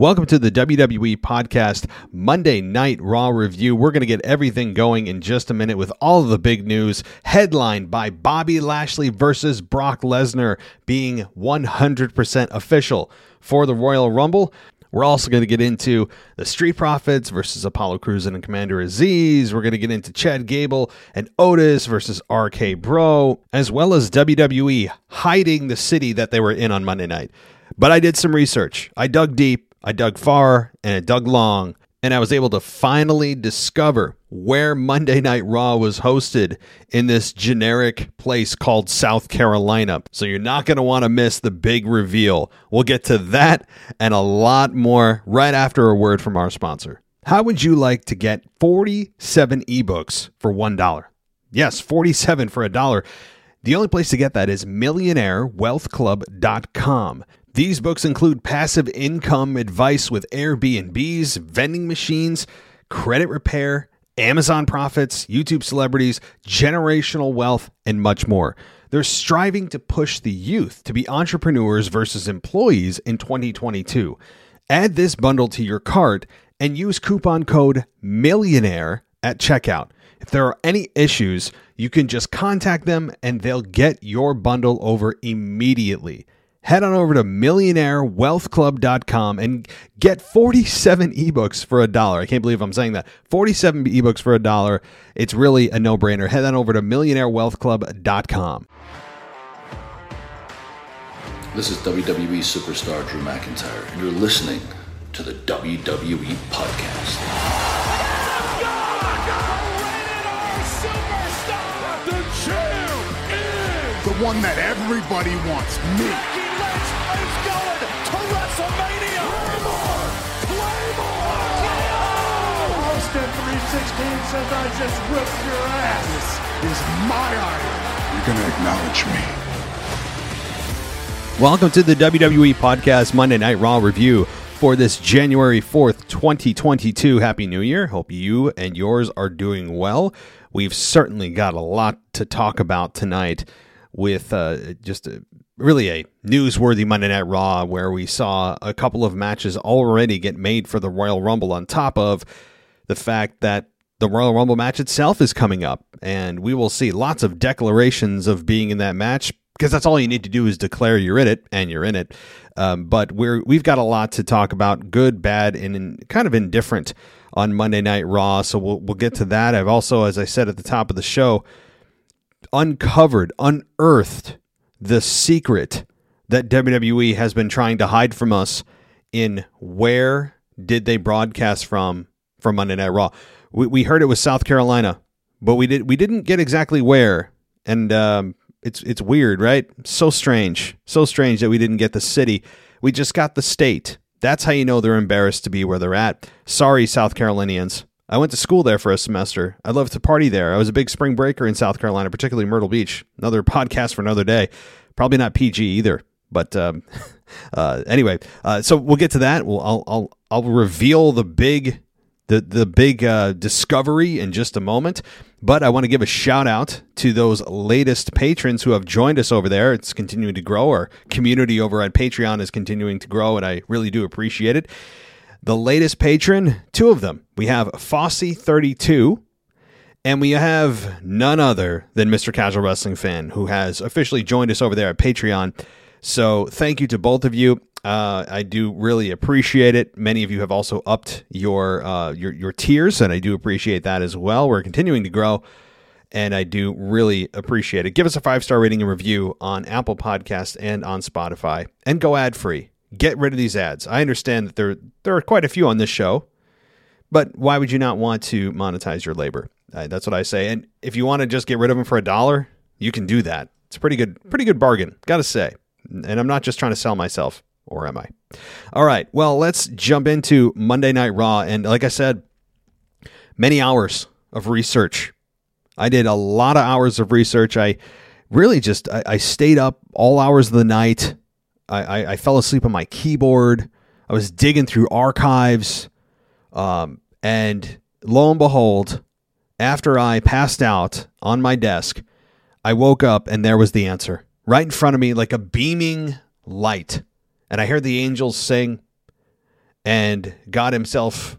Welcome to the WWE Podcast Monday Night Raw review. We're going to get everything going in just a minute with all of the big news, headlined by Bobby Lashley versus Brock Lesnar being 100% official for the Royal Rumble. We're also going to get into the Street Profits versus Apollo Crews and Commander Azeez. We're going to get into Chad Gable and Otis versus RK Bro, as well as WWE hiding the city that they were in on Monday night. But I did some research. I dug deep I dug far and I dug long, and I was able to finally discover where Monday Night Raw was hosted in this generic place called South Carolina. So you're not going to want to miss the big reveal. We'll get to that and a lot more right after a word from our sponsor. How would you like to get 47 ebooks for $1? Yes, 47 for a dollar. The only place to get that is millionairewealthclub.com. These books include passive income advice with Airbnbs, vending machines, credit repair, Amazon profits, YouTube celebrities, generational wealth, and much more. They're striving to push the youth to be entrepreneurs versus employees in 2022. Add this bundle to your cart and use coupon code MILLIONAIRE at checkout. If there are any issues, you can just contact them and they'll get your bundle over immediately head on over to millionairewealthclub.com and get 47 ebooks for a dollar. I can't believe I'm saying that. 47 ebooks for a dollar. It's really a no brainer. Head on over to millionairewealthclub.com. This is WWE superstar Drew McIntyre, and you're listening to the WWE Podcast. The one that everybody wants, me. Says I just whipped your ass. This is my iron. You're going to acknowledge me. Welcome to the WWE Podcast Monday Night Raw review for this January 4th, 2022. Happy New Year. Hope you and yours are doing well. We've certainly got a lot to talk about tonight with uh, just a really a newsworthy Monday Night Raw where we saw a couple of matches already get made for the Royal Rumble on top of the fact that the Royal Rumble match itself is coming up and we will see lots of declarations of being in that match because that's all you need to do is declare you're in it and you're in it. Um, but we're we've got a lot to talk about, good, bad, and in, kind of indifferent on Monday Night Raw. So we'll we'll get to that. I've also, as I said at the top of the show, uncovered, unearthed the secret that WWE has been trying to hide from us in where did they broadcast from from Monday Night Raw. We, we heard it was South Carolina, but we did we didn't get exactly where, and um, it's it's weird, right? So strange, so strange that we didn't get the city. We just got the state. That's how you know they're embarrassed to be where they're at. Sorry, South Carolinians. I went to school there for a semester. I love to party there. I was a big spring breaker in South Carolina, particularly Myrtle Beach. Another podcast for another day. Probably not PG either. But um, uh, anyway, uh, so we'll get to that. We'll, I'll, I'll, I'll reveal the big the the big uh, discovery in just a moment. But I want to give a shout out to those latest patrons who have joined us over there. It's continuing to grow. Our community over at Patreon is continuing to grow, and I really do appreciate it. The latest patron, two of them. We have Fossey32, and we have none other than Mr. Casual Wrestling Fan, who has officially joined us over there at Patreon. So thank you to both of you. Uh, I do really appreciate it. Many of you have also upped your uh, your your tiers, and I do appreciate that as well. We're continuing to grow, and I do really appreciate it. Give us a five star rating and review on Apple Podcast and on Spotify, and go ad free get rid of these ads. I understand that there there are quite a few on this show, but why would you not want to monetize your labor? Uh, that's what I say. And if you want to just get rid of them for a dollar, you can do that. It's a pretty good pretty good bargain, got to say. And I'm not just trying to sell myself, or am I? All right. Well, let's jump into Monday Night Raw and like I said, many hours of research. I did a lot of hours of research. I really just I, I stayed up all hours of the night I, I, I fell asleep on my keyboard. I was digging through archives. Um, and lo and behold, after I passed out on my desk, I woke up and there was the answer right in front of me, like a beaming light. And I heard the angels sing. and God Himself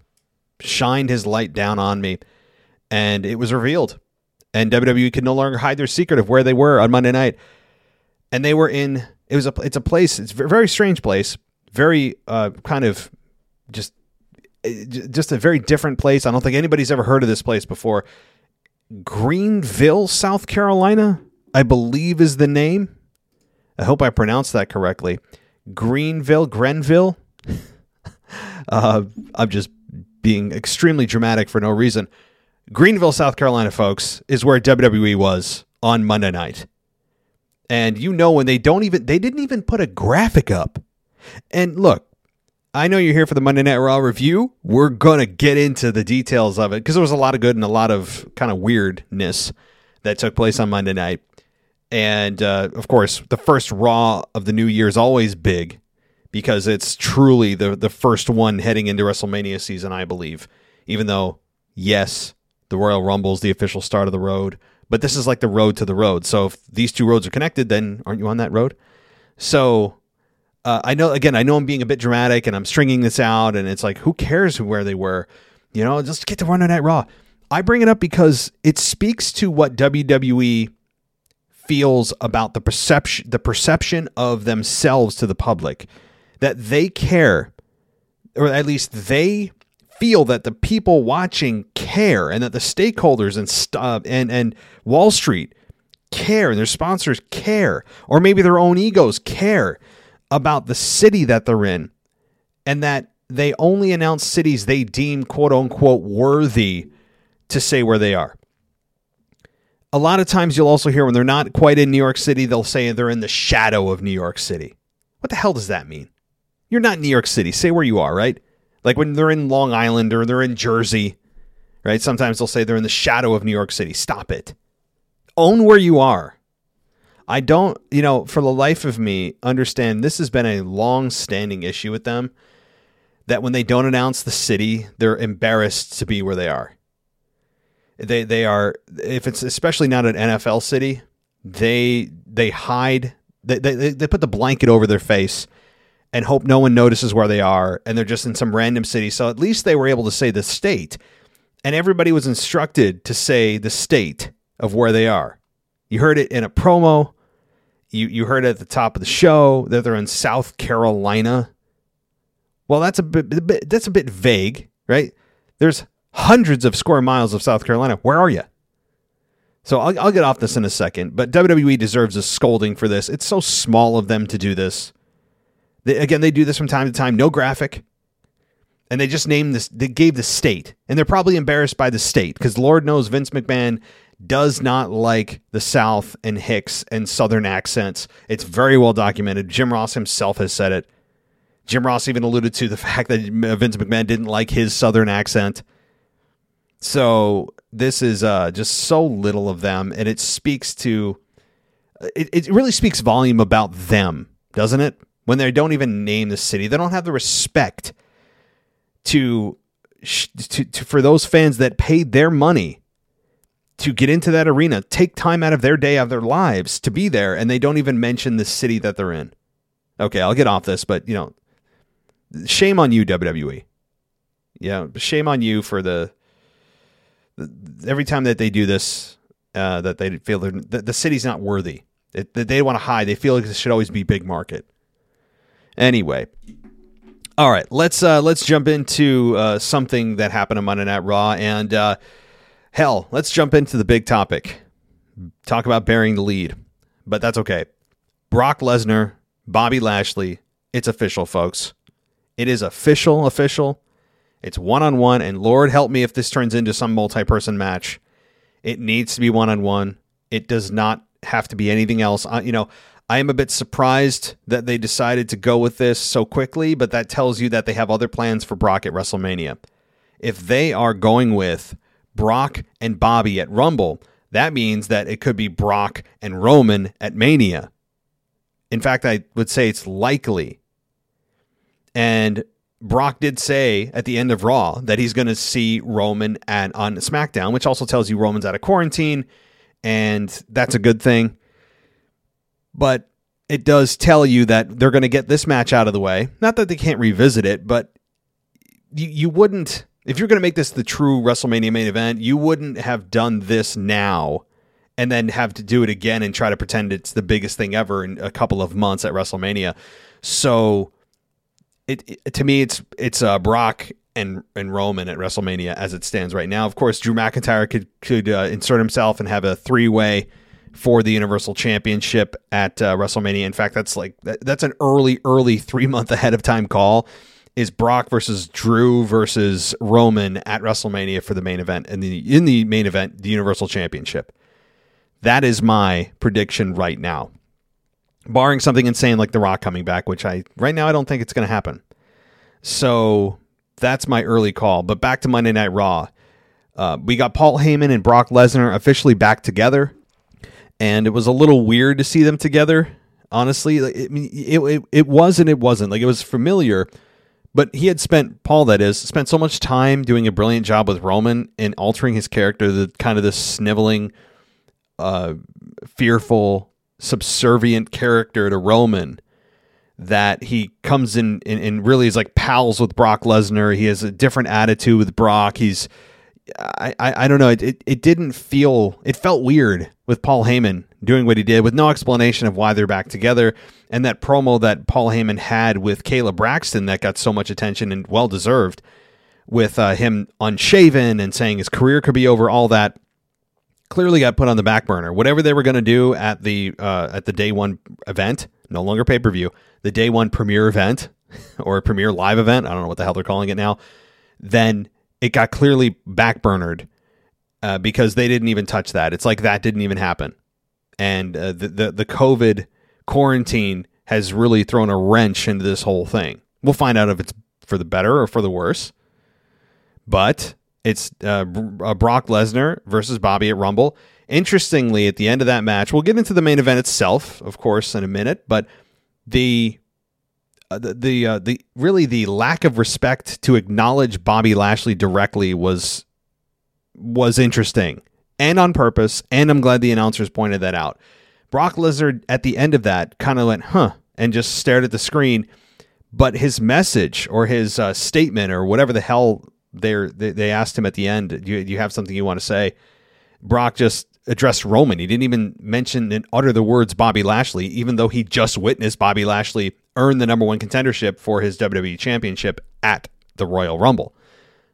shined His light down on me, and it was revealed. And WWE could no longer hide their secret of where they were on Monday night, and they were in. It was a. It's a place. It's a very strange place. Very uh, kind of just just a very different place. I don't think anybody's ever heard of this place before. Greenville, South Carolina, I believe is the name. I hope I pronounced that correctly. Greenville, Grenville. uh, I'm just being extremely dramatic for no reason. Greenville, South Carolina, folks, is where WWE was on Monday night. And you know when they don't even they didn't even put a graphic up. And look, I know you're here for the Monday Night Raw review. We're going to get into the details of it because there was a lot of good and a lot of kind of weirdness that took place on Monday night. And uh, of course, the first Raw of the new year is always big because it's truly the the first one heading into WrestleMania season, I believe. Even though, yes, the Royal Rumble is the official start of the road, but this is like the road to the road. So if these two roads are connected, then aren't you on that road? So uh, I know again, I know I'm being a bit dramatic and I'm stringing this out, and it's like, who cares where they were? You know, just get to Monday Night Raw. I bring it up because it speaks to what WWE feels about the perception the perception of themselves to the public that they care or at least they feel that the people watching care and that the stakeholders and stuff uh, and and Wall Street care and their sponsors care or maybe their own egos care about the city that they're in and that they only announce cities they deem quote unquote worthy to say where they are a lot of times you'll also hear when they're not quite in New York City, they'll say they're in the shadow of New York City. What the hell does that mean? You're not in New York City. Say where you are, right? Like when they're in Long Island or they're in Jersey, right? Sometimes they'll say they're in the shadow of New York City. Stop it. Own where you are. I don't, you know, for the life of me, understand this has been a long standing issue with them that when they don't announce the city, they're embarrassed to be where they are. They they are if it's especially not an NFL city, they they hide they, they they put the blanket over their face and hope no one notices where they are and they're just in some random city. So at least they were able to say the state and everybody was instructed to say the state of where they are. You heard it in a promo. You you heard it at the top of the show that they're in South Carolina. Well, that's a bit that's a bit vague, right? There's hundreds of square miles of South Carolina. Where are you? So I'll, I'll get off this in a second, but WWE deserves a scolding for this. It's so small of them to do this. They, again, they do this from time to time. No graphic, and they just named this. They gave the state, and they're probably embarrassed by the state because Lord knows Vince McMahon does not like the South and Hicks and Southern accents. It's very well documented. Jim Ross himself has said it. Jim Ross even alluded to the fact that Vince McMahon didn't like his Southern accent. So this is uh, just so little of them, and it speaks to it, it really speaks volume about them, doesn't it? When they don't even name the city, they don't have the respect to, to, to for those fans that paid their money to get into that arena, take time out of their day of their lives to be there, and they don't even mention the city that they're in. Okay, I'll get off this, but you know, shame on you, WWE. Yeah, shame on you for the every time that they do this, uh, that they feel the, the city's not worthy. It, they want to hide. They feel like this should always be big market. Anyway, all right, let's uh, let's jump into uh, something that happened on Monday Night Raw, and uh, hell, let's jump into the big topic. Talk about burying the lead, but that's okay. Brock Lesnar, Bobby Lashley, it's official, folks. It is official, official. It's one on one, and Lord help me if this turns into some multi person match. It needs to be one on one. It does not have to be anything else. Uh, you know, I am a bit surprised that they decided to go with this so quickly, but that tells you that they have other plans for Brock at WrestleMania. If they are going with Brock and Bobby at Rumble, that means that it could be Brock and Roman at Mania. In fact, I would say it's likely. And Brock did say at the end of Raw that he's going to see Roman at on SmackDown, which also tells you Roman's out of quarantine, and that's a good thing. But it does tell you that they're going to get this match out of the way. Not that they can't revisit it, but you, you wouldn't if you're going to make this the true WrestleMania main event, you wouldn't have done this now and then have to do it again and try to pretend it's the biggest thing ever in a couple of months at WrestleMania. So it, it to me it's it's uh, Brock and and Roman at WrestleMania as it stands right now. Of course, Drew McIntyre could could uh, insert himself and have a three way for the Universal Championship at uh, WrestleMania. In fact, that's like that, that's an early early three month ahead of time call. Is Brock versus Drew versus Roman at WrestleMania for the main event and the in the main event the Universal Championship. That is my prediction right now. Barring something insane like The Rock coming back, which I right now I don't think it's going to happen. So that's my early call. But back to Monday Night Raw. Uh, we got Paul Heyman and Brock Lesnar officially back together, and it was a little weird to see them together. Honestly, it, it, it, it was and it wasn't. Like it was familiar, but he had spent Paul, that is, spent so much time doing a brilliant job with Roman and altering his character, the kind of this sniveling, uh, fearful, subservient character to Roman that he comes in and, and, really is like pals with Brock Lesnar. He has a different attitude with Brock. He's I, I, I don't know. It, it, it didn't feel it felt weird with Paul Heyman doing what he did with no explanation of why they're back together. And that promo that Paul Heyman had with Kayla Braxton that got so much attention and well deserved with uh, him unshaven and saying his career could be over, all that clearly got put on the back burner. Whatever they were going to do at the uh, at the day one event, no longer pay per view, the day one premiere event or premiere live event, I don't know what the hell they're calling it now, then it got clearly backburnered uh, because they didn't even touch that. It's like that didn't even happen. And uh, the, the, the COVID quarantine has really thrown a wrench into this whole thing. We'll find out if it's for the better or for the worse. But it's uh, uh Brock Lesnar versus Bobby at Rumble. Interestingly, at the end of that match, we'll get into the main event itself, of course, in a minute. But the uh, the the, uh, the really the lack of respect to acknowledge Bobby Lashley directly was was interesting and on purpose. And I'm glad the announcers pointed that out. Brock Lesnar at the end of that kind of went, huh, and just stared at the screen. But his message or his uh, statement or whatever the hell they they asked him at the end, do you, do you have something you want to say? Brock just addressed Roman. He didn't even mention and utter the words Bobby Lashley, even though he just witnessed Bobby Lashley earn the number one contendership for his WWE Championship at the Royal Rumble.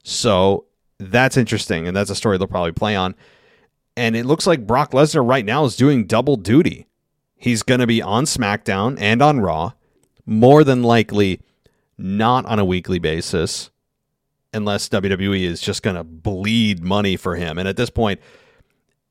So that's interesting, and that's a story they'll probably play on. And it looks like Brock Lesnar right now is doing double duty. He's going to be on SmackDown and on Raw, more than likely not on a weekly basis, unless WWE is just going to bleed money for him. And at this point,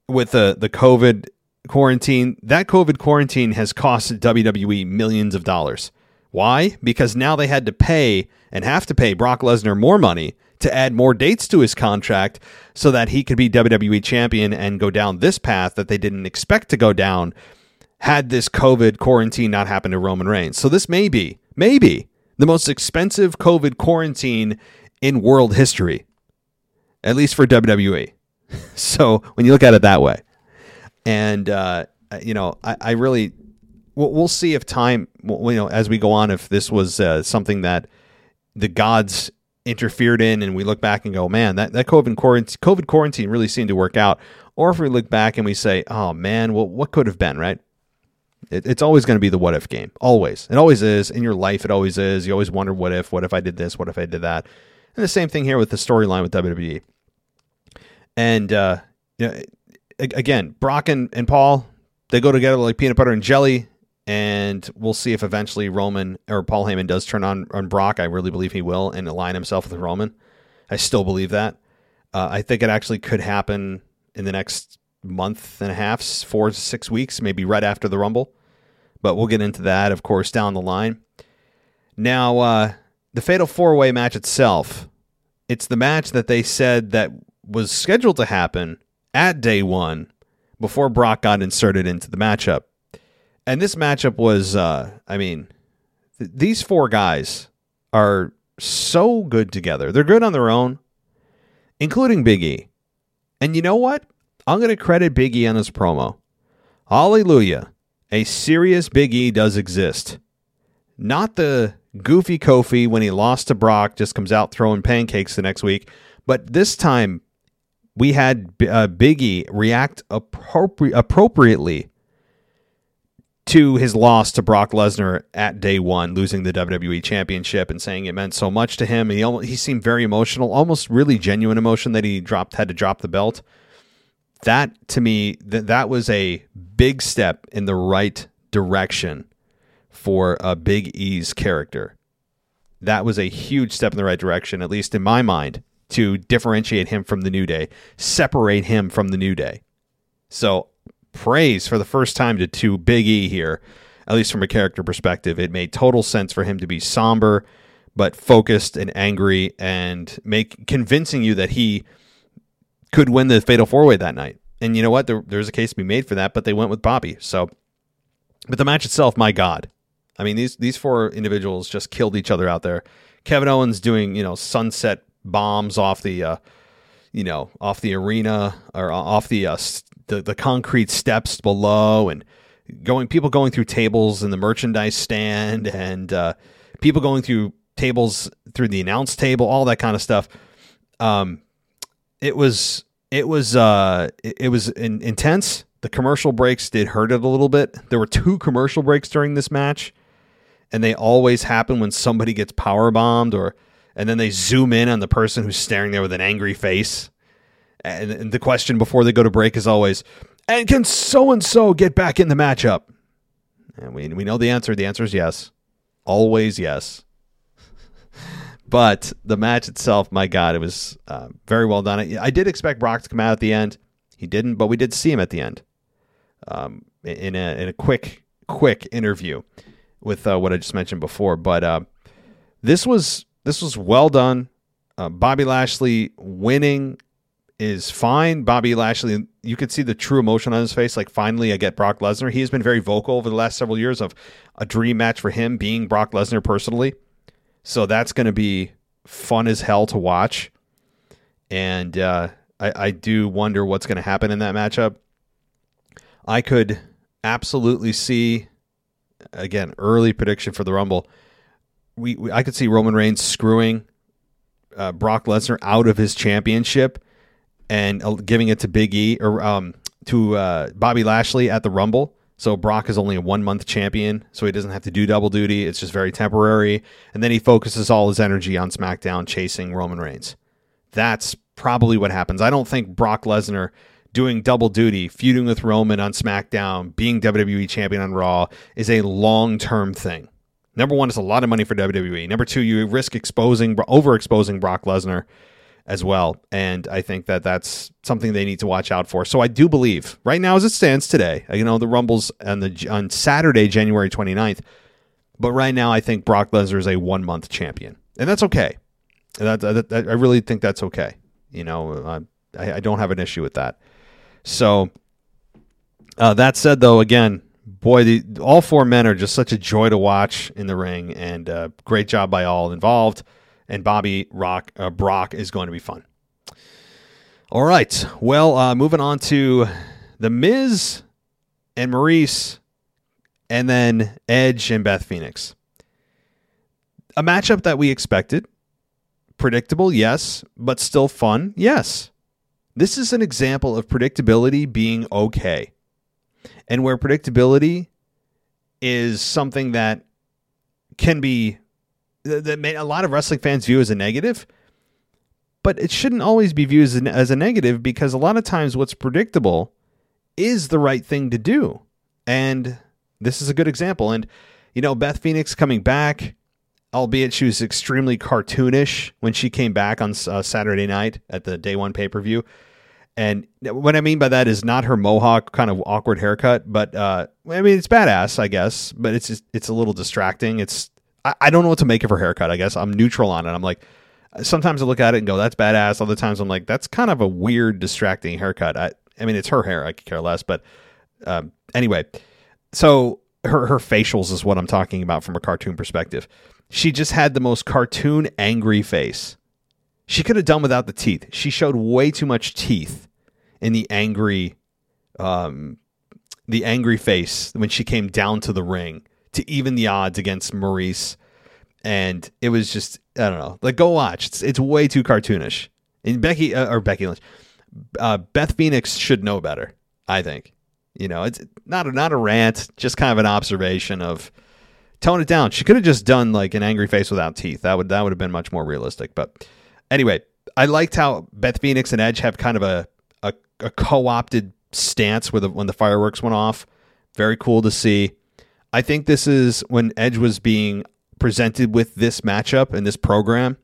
with the the COVID quarantine, that COVID quarantine has cost WWE millions of dollars. Why? Because now they had to pay and have to pay Brock Lesnar more money to add more dates to his contract so that he could be WWE champion and go down this path that they didn't expect to go down had this COVID quarantine not happened to Roman Reigns. So this may be, maybe, the most expensive COVID quarantine in world history, at least for WWE. so when you look at it that way, and uh, you know, I, I really, we'll, we'll, see if time, you know, as we go on, if this was uh, something that the gods interfered in, and we look back and go, man, that that COVID quarantine, COVID quarantine really seemed to work out, or if we look back and we say, oh man, well, what could have been, right? It, it's always going to be the what if game. Always. It always is. In your life, it always is. You always wonder, what if? What if I did this? What if I did that? And the same thing here with the storyline with WWE. And uh, you know, again, Brock and, and Paul, they go together like peanut butter and jelly. And we'll see if eventually Roman or Paul Heyman does turn on, on Brock. I really believe he will and align himself with Roman. I still believe that. Uh, I think it actually could happen in the next month and a half, four to six weeks, maybe right after the Rumble. But we'll get into that, of course, down the line. Now, uh, the Fatal Four Way match itself, it's the match that they said that was scheduled to happen at day one before Brock got inserted into the matchup. And this matchup was, uh, I mean, th- these four guys are so good together. They're good on their own, including Big E. And you know what? I'm going to credit Big E on this promo. Hallelujah. A serious Big E does exist. Not the Goofy Kofi, when he lost to Brock, just comes out throwing pancakes the next week. But this time, we had uh, Biggie react appropri- appropriately to his loss to Brock Lesnar at day one, losing the WWE Championship and saying it meant so much to him. He almost, he seemed very emotional, almost really genuine emotion that he dropped had to drop the belt. That to me, th- that was a big step in the right direction for a Big E's character. That was a huge step in the right direction, at least in my mind, to differentiate him from the New Day, separate him from the New Day. So praise for the first time to, to Big E here, at least from a character perspective. It made total sense for him to be somber, but focused and angry, and make convincing you that he could win the Fatal Four Way that night. And you know what? There, there's a case to be made for that, but they went with Bobby. So, but the match itself, my God, I mean these these four individuals just killed each other out there. Kevin Owens doing you know sunset bombs off the uh, you know off the arena or off the uh, the the concrete steps below and going people going through tables in the merchandise stand and uh, people going through tables through the announce table all that kind of stuff. Um it was it was uh it, it was in, intense. The commercial breaks did hurt it a little bit. There were two commercial breaks during this match and they always happen when somebody gets power bombed or and then they zoom in on the person who's staring there with an angry face and, and the question before they go to break is always, and can so and so get back in the matchup? And we, we know the answer. The answer is yes. Always yes. but the match itself, my God, it was uh, very well done. I, did expect Brock to come out at the end. He didn't, but we did see him at the end um, in, a, in a quick, quick interview with uh, what I just mentioned before. But uh, this was this was well done. Uh, Bobby Lashley winning is fine. Bobby Lashley, you could see the true emotion on his face. Like, finally, I get Brock Lesnar. He has been very vocal over the last several years of a dream match for him being Brock Lesnar personally. So that's going to be fun as hell to watch. And uh, I, I do wonder what's going to happen in that matchup. I could absolutely see, again, early prediction for the Rumble. We, we I could see Roman Reigns screwing uh, Brock Lesnar out of his championship and giving it to Big E or um, to uh, Bobby Lashley at the Rumble. So Brock is only a one month champion, so he doesn't have to do double duty. It's just very temporary. And then he focuses all his energy on SmackDown chasing Roman Reigns. That's probably what happens. I don't think Brock Lesnar doing double duty, feuding with Roman on SmackDown, being WWE champion on Raw is a long term thing. Number one, it's a lot of money for WWE. Number two, you risk exposing, overexposing Brock Lesnar as well. And I think that that's something they need to watch out for. So I do believe right now, as it stands today, you know, the Rumbles on the on Saturday, January 29th. But right now, I think Brock Lesnar is a one month champion, and that's okay. That, that, that, I really think that's okay. You know, I, I, don't have an issue with that. So uh, that said, though, again, boy, the, all four men are just such a joy to watch in the ring, and uh, great job by all involved and Bobby Rock uh, Brock is going to be fun. All right, well, uh, moving on to the Miz and Maryse, and then Edge and Beth Phoenix. A matchup that we expected, predictable, yes, but still fun, yes. This is an example of predictability being okay, and where predictability is something that can be that may, a lot of wrestling fans view as a negative, but it shouldn't always be viewed as, as a negative because a lot of times what's predictable is the right thing to do. And this is a good example. And, you know, Beth Phoenix coming back, albeit she was extremely cartoonish when she came back on uh, Saturday night at the day one pay per view. And what I mean by that is not her mohawk kind of awkward haircut, but uh, I mean it's badass, I guess, but it's just, it's a little distracting. It's I, I don't know what to make of her haircut. I guess I'm neutral on it. I'm like, sometimes I look at it and go, "That's badass." Other times I'm like, "That's kind of a weird, distracting haircut." I, I mean, it's her hair. I could care less. But um, anyway, so her her facials is what I'm talking about from a cartoon perspective. She just had the most cartoon angry face. She could have done without the teeth. She showed way too much teeth in the angry, um, the angry face when she came down to the ring to even the odds against Maryse. and it was just I don't know. Like go watch. It's it's way too cartoonish. And Becky uh, or Becky Lynch, uh, Beth Phoenix should know better. I think. You know, it's not a, not a rant, just kind of an observation of tone it down. She could have just done like an angry face without teeth. That would that would have been much more realistic. But anyway, I liked how Beth Phoenix and Edge have kind of a a, a co-opted stance with when the fireworks went off. Very cool to see. I think this is when Edge was being presented with this matchup and this program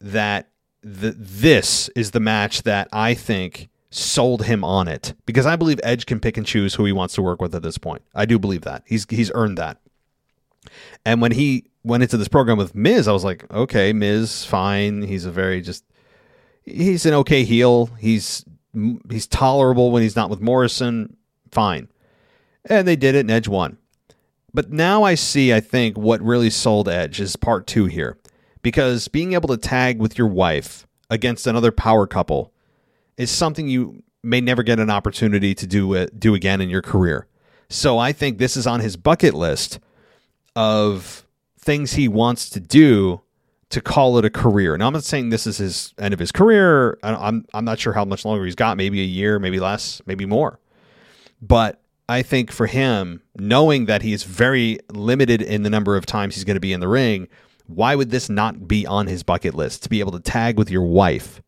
that the, this is the match that I think sold him on it because I believe Edge can pick and choose who he wants to work with at this point. I do believe that. He's he's earned that. And when he went into this program with Miz, I was like, okay, Miz, fine. He's a very just he's an okay heel. He's he's tolerable when he's not with Morrison. Fine. And they did it and Edge won. But now I see, I think, what really sold Edge is part two here. Because being able to tag with your wife against another power couple is something you may never get an opportunity to do do again in your career. So I think this is on his bucket list of things he wants to do to call it a career. Now I'm not saying this is his end of his career. I'm I'm not sure how much longer he's got. Maybe a year, maybe less, maybe more. But I think for him, knowing that he is very limited in the number of times he's going to be in the ring, why would this not be on his bucket list to be able to tag with your wife?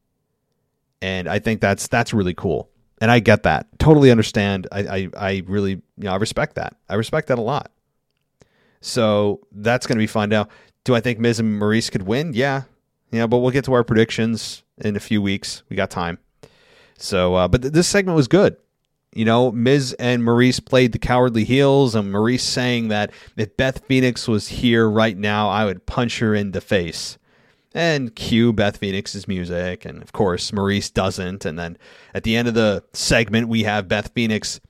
And I think that's that's really cool. And I get that. Totally understand. I I, I really you know I respect that. I respect that a lot. So that's going to be fun. Now, do I think Miz and Maryse could win? Yeah, yeah. But we'll get to our predictions in a few weeks. We got time. So, uh, but th- this segment was good. You know, Miz and Maryse played the cowardly heels, and Maryse saying that if Beth Phoenix was here right now, I would punch her in the face. And cue Beth Phoenix's music, and of course, Maryse doesn't. And then at the end of the segment, we have Beth Phoenix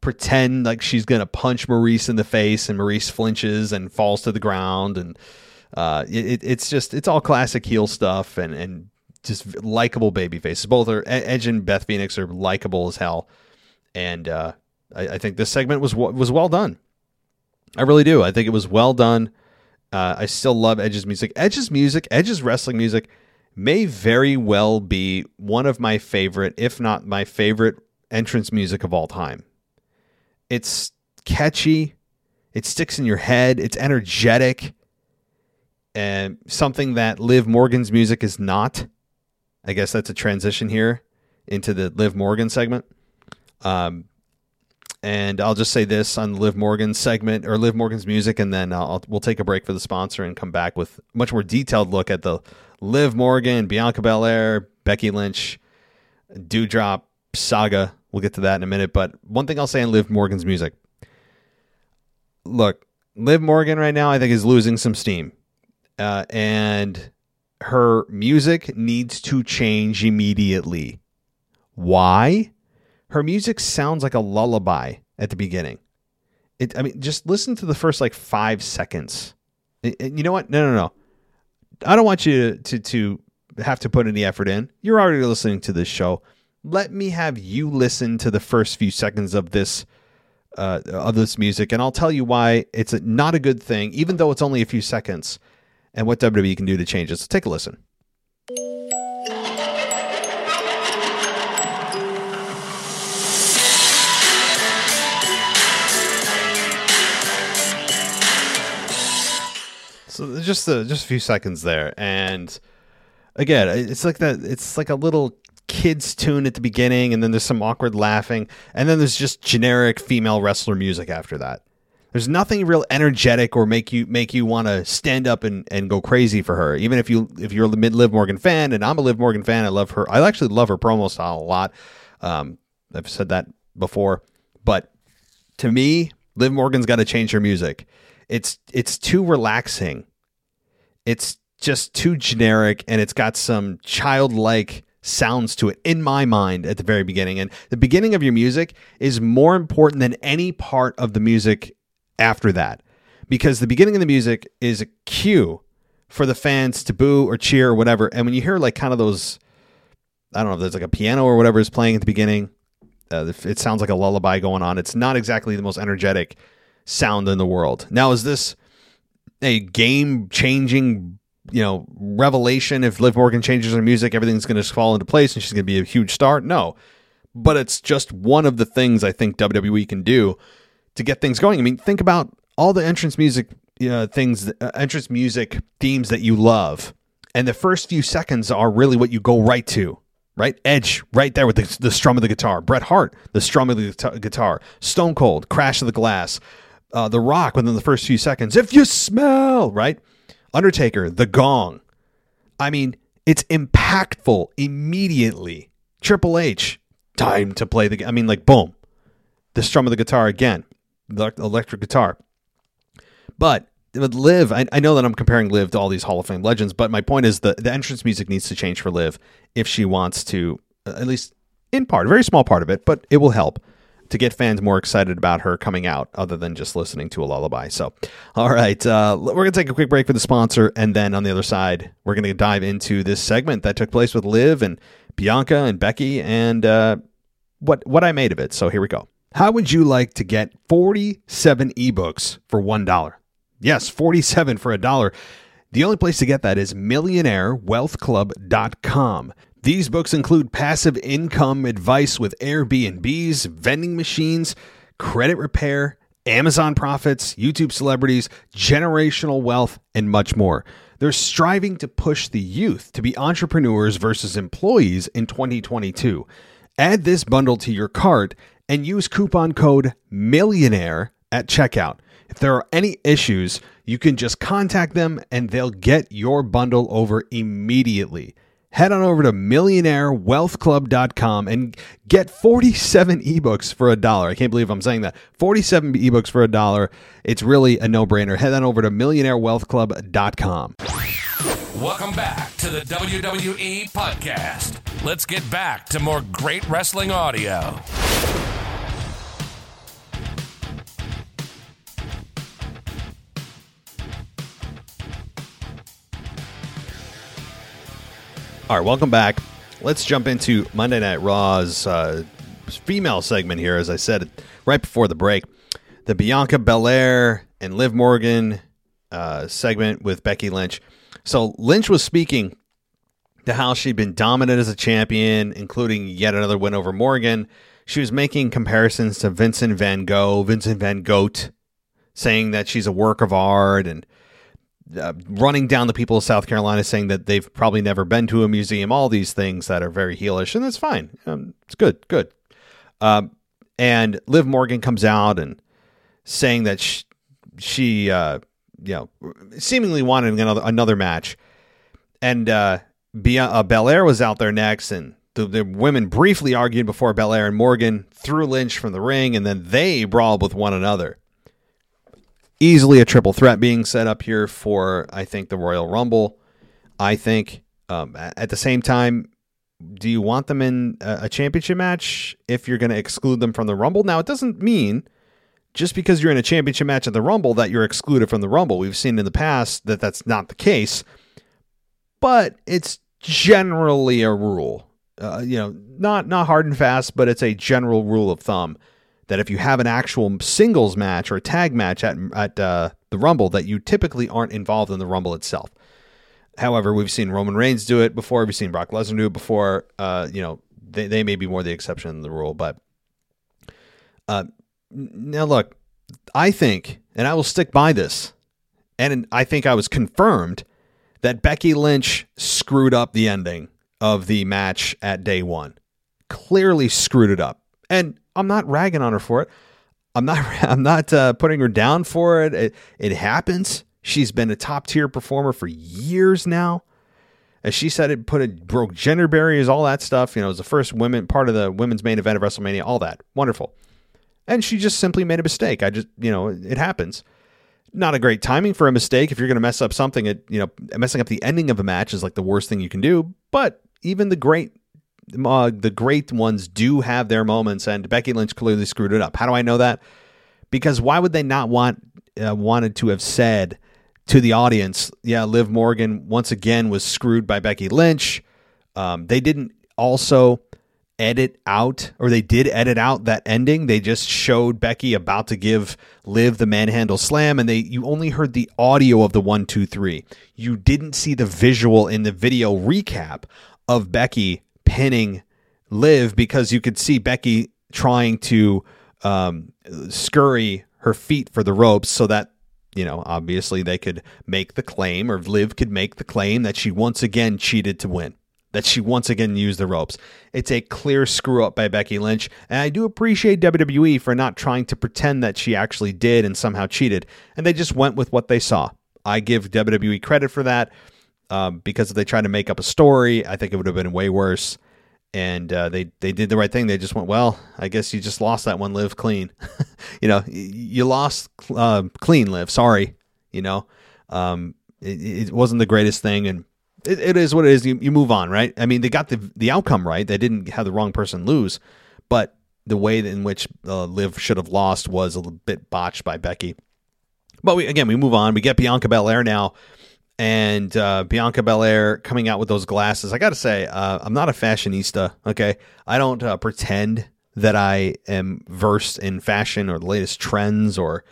pretend like she's gonna punch Maryse in the face, and Maryse flinches and falls to the ground, and uh, it, it's just it's all classic heel stuff, and and just likable baby faces. Both are Edge and Beth Phoenix are likable as hell and uh, I, I, think this segment was was well done. I really do. I think it was well done. Uh, I still love Edge's music. Edge's music, Edge's wrestling music, may very well be one of my favorite, if not my favorite, entrance music of all time. It's catchy. It sticks in your head. It's energetic. And something that Liv Morgan's music is not. I guess that's a transition here into the Liv Morgan segment. Um, and I'll just say this on Liv Morgan's segment or Liv Morgan's music, and then I'll, we'll take a break for the sponsor and come back with much more detailed look at the Liv Morgan, Bianca Belair, Becky Lynch, Doudrop saga. We'll get to that in a minute. But one thing I'll say on Liv Morgan's music look, Liv Morgan right now, I think, is losing some steam. Uh, and her music needs to change immediately. Why? her music sounds like a lullaby at the beginning. It, I mean, just listen to the first like five seconds. It, it, you know what? No, no, no. I don't want you to, to to have to put any effort in. You're already listening to this show. Let me have you listen to the first few seconds of this uh, of this music, and I'll tell you why it's not a good thing, even though it's only a few seconds, and what WWE can do to change it. So take a listen. So just the just a few seconds there, and again, it's like that. It's like a little kids tune at the beginning, and then there's some awkward laughing, and then there's just generic female wrestler music after that. There's nothing real energetic or make you make you want to stand up and, and go crazy for her. Even if you if you're a Liv Morgan fan, and I'm a Liv Morgan fan, I love her. I actually love her promo style a lot. Um, I've said that before, but to me, Liv Morgan's got to change her music. It's it's too relaxing it's just too generic and it's got some childlike sounds to it in my mind at the very beginning. And the beginning of your music is more important than any part of the music after that because the beginning of the music is a cue for the fans to boo or cheer or whatever. And when you hear like kind of those, I don't know if there's like a piano or whatever is playing at the beginning, uh, it sounds like a lullaby going on. It's not exactly the most energetic sound in the world. Now, is this a game changing, you know, revelation. If Liv Morgan changes her music, everything's going to fall into place and she's going to be a huge star. No, but it's just one of the things I think WWE can do to get things going. I mean, think about all the entrance music uh, things, uh, entrance music themes that you love, and the first few seconds are really what you go right to. Right, Edge, right there with the, the strum of the guitar. Bret Hart, the strum of the guitar. Stone Cold, Crash of the Glass. Uh, the Rock within the first few seconds. If you smell, right? Undertaker, the gong. I mean, it's impactful immediately. Triple H, time to play the. I mean, like boom, the strum of the guitar again, the electric guitar. But with Liv, I, I know that I'm comparing Liv to all these Hall of Fame legends, but my point is the the entrance music needs to change for Liv if she wants to, uh, at least in part, a very small part of it, but it will help to get fans more excited about her coming out other than just listening to a lullaby. So, all right, uh, we're going to take a quick break for the sponsor. And then on the other side, we're going to dive into this segment that took place with Liv and Bianca and Becky and uh, what, what I made of it. So here we go. How would you like to get 47 ebooks for $1? Yes, 47 for a dollar. The only place to get that is millionairewealthclub.com. These books include passive income advice with Airbnbs, vending machines, credit repair, Amazon profits, YouTube celebrities, generational wealth, and much more. They're striving to push the youth to be entrepreneurs versus employees in 2022. Add this bundle to your cart and use coupon code MILLIONAIRE at checkout. If there are any issues, you can just contact them and they'll get your bundle over immediately. Head on over to millionairewealthclub.com and get 47 ebooks for a dollar. I can't believe I'm saying that. 47 ebooks for a dollar. It's really a no brainer. Head on over to millionairewealthclub.com. Welcome back to the WWE Podcast. Let's get back to more great wrestling audio. All right, welcome back. Let's jump into Monday Night Raw's uh, female segment here. As I said right before the break, the Bianca Belair and Liv Morgan uh, segment with Becky Lynch. So Lynch was speaking to how she'd been dominant as a champion, including yet another win over Morgan. She was making comparisons to Vincent Van Gogh, Vincent Van Gogh, saying that she's a work of art and uh, running down the people of South Carolina saying that they've probably never been to a museum, all these things that are very heelish, and that's fine. Um, it's good, good. Um, and Liv Morgan comes out and saying that she, she uh, you know, seemingly wanted another another match, and uh, Bia, uh, Belair was out there next, and the, the women briefly argued before Belair and Morgan threw Lynch from the ring, and then they brawled with one another easily a triple threat being set up here for I think the Royal Rumble. I think um, at the same time, do you want them in a championship match if you're going to exclude them from the Rumble? Now it doesn't mean just because you're in a championship match at the Rumble that you're excluded from the Rumble. We've seen in the past that that's not the case, but it's generally a rule. Uh, you know, not not hard and fast, but it's a general rule of thumb that if you have an actual singles match or a tag match at at uh, the Rumble, that you typically aren't involved in the Rumble itself. However, we've seen Roman Reigns do it before. We've seen Brock Lesnar do it before. Uh, you know, they, they may be more the exception than the rule. But uh, now, look, I think, and I will stick by this, and I think I was confirmed that Becky Lynch screwed up the ending of the match at day one. Clearly screwed it up. And I'm not ragging on her for it. I'm not I'm not uh, putting her down for it. it. It happens. She's been a top tier performer for years now. As she said, it put it broke gender barriers, all that stuff. You know, it was the first women part of the women's main event of WrestleMania, all that wonderful. And she just simply made a mistake. I just you know it happens. Not a great timing for a mistake. If you're going to mess up something, it you know messing up the ending of a match is like the worst thing you can do. But even the great uh, the great ones do have their moments, and Becky Lynch clearly screwed it up. How do I know that? Because why would they not want uh, wanted to have said to the audience, "Yeah, Liv Morgan once again was screwed by Becky Lynch." Um, they didn't also edit out, or they did edit out that ending. They just showed Becky about to give Liv the manhandle slam, and they you only heard the audio of the one, two, three. You didn't see the visual in the video recap of Becky pinning Liv because you could see Becky trying to um, scurry her feet for the ropes so that you know obviously they could make the claim or Liv could make the claim that she once again cheated to win that she once again used the ropes. It's a clear screw up by Becky Lynch, and I do appreciate WWE for not trying to pretend that she actually did and somehow cheated, and they just went with what they saw. I give WWE credit for that um, because if they tried to make up a story, I think it would have been way worse. And uh, they they did the right thing. They just went, well, I guess you just lost that one, Liv clean. you know, you lost uh, clean, Liv. Sorry, you know, um, it, it wasn't the greatest thing, and it, it is what it is. You, you move on, right? I mean, they got the the outcome right. They didn't have the wrong person lose, but the way in which uh, Liv should have lost was a little bit botched by Becky. But we, again, we move on. We get Bianca Belair now, and uh, Bianca Belair coming out with those glasses. I got to say, uh, I'm not a fashionista. Okay, I don't uh, pretend that I am versed in fashion or the latest trends or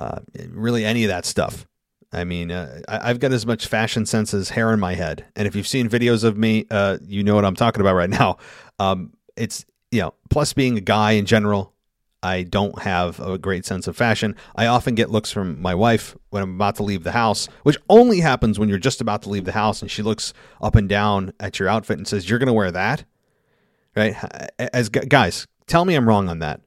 uh, really any of that stuff. I mean, uh, I, have got as much fashion sense as hair in my head. And if you've seen videos of me, uh, you know what I'm talking about right now. Um, it's, you know, plus being a guy in general, I don't have a great sense of fashion. I often get looks from my wife when I'm about to leave the house, which only happens when you're just about to leave the house and she looks up and down at your outfit and says, You're going to wear that? Right? As guys, tell me I'm wrong on that.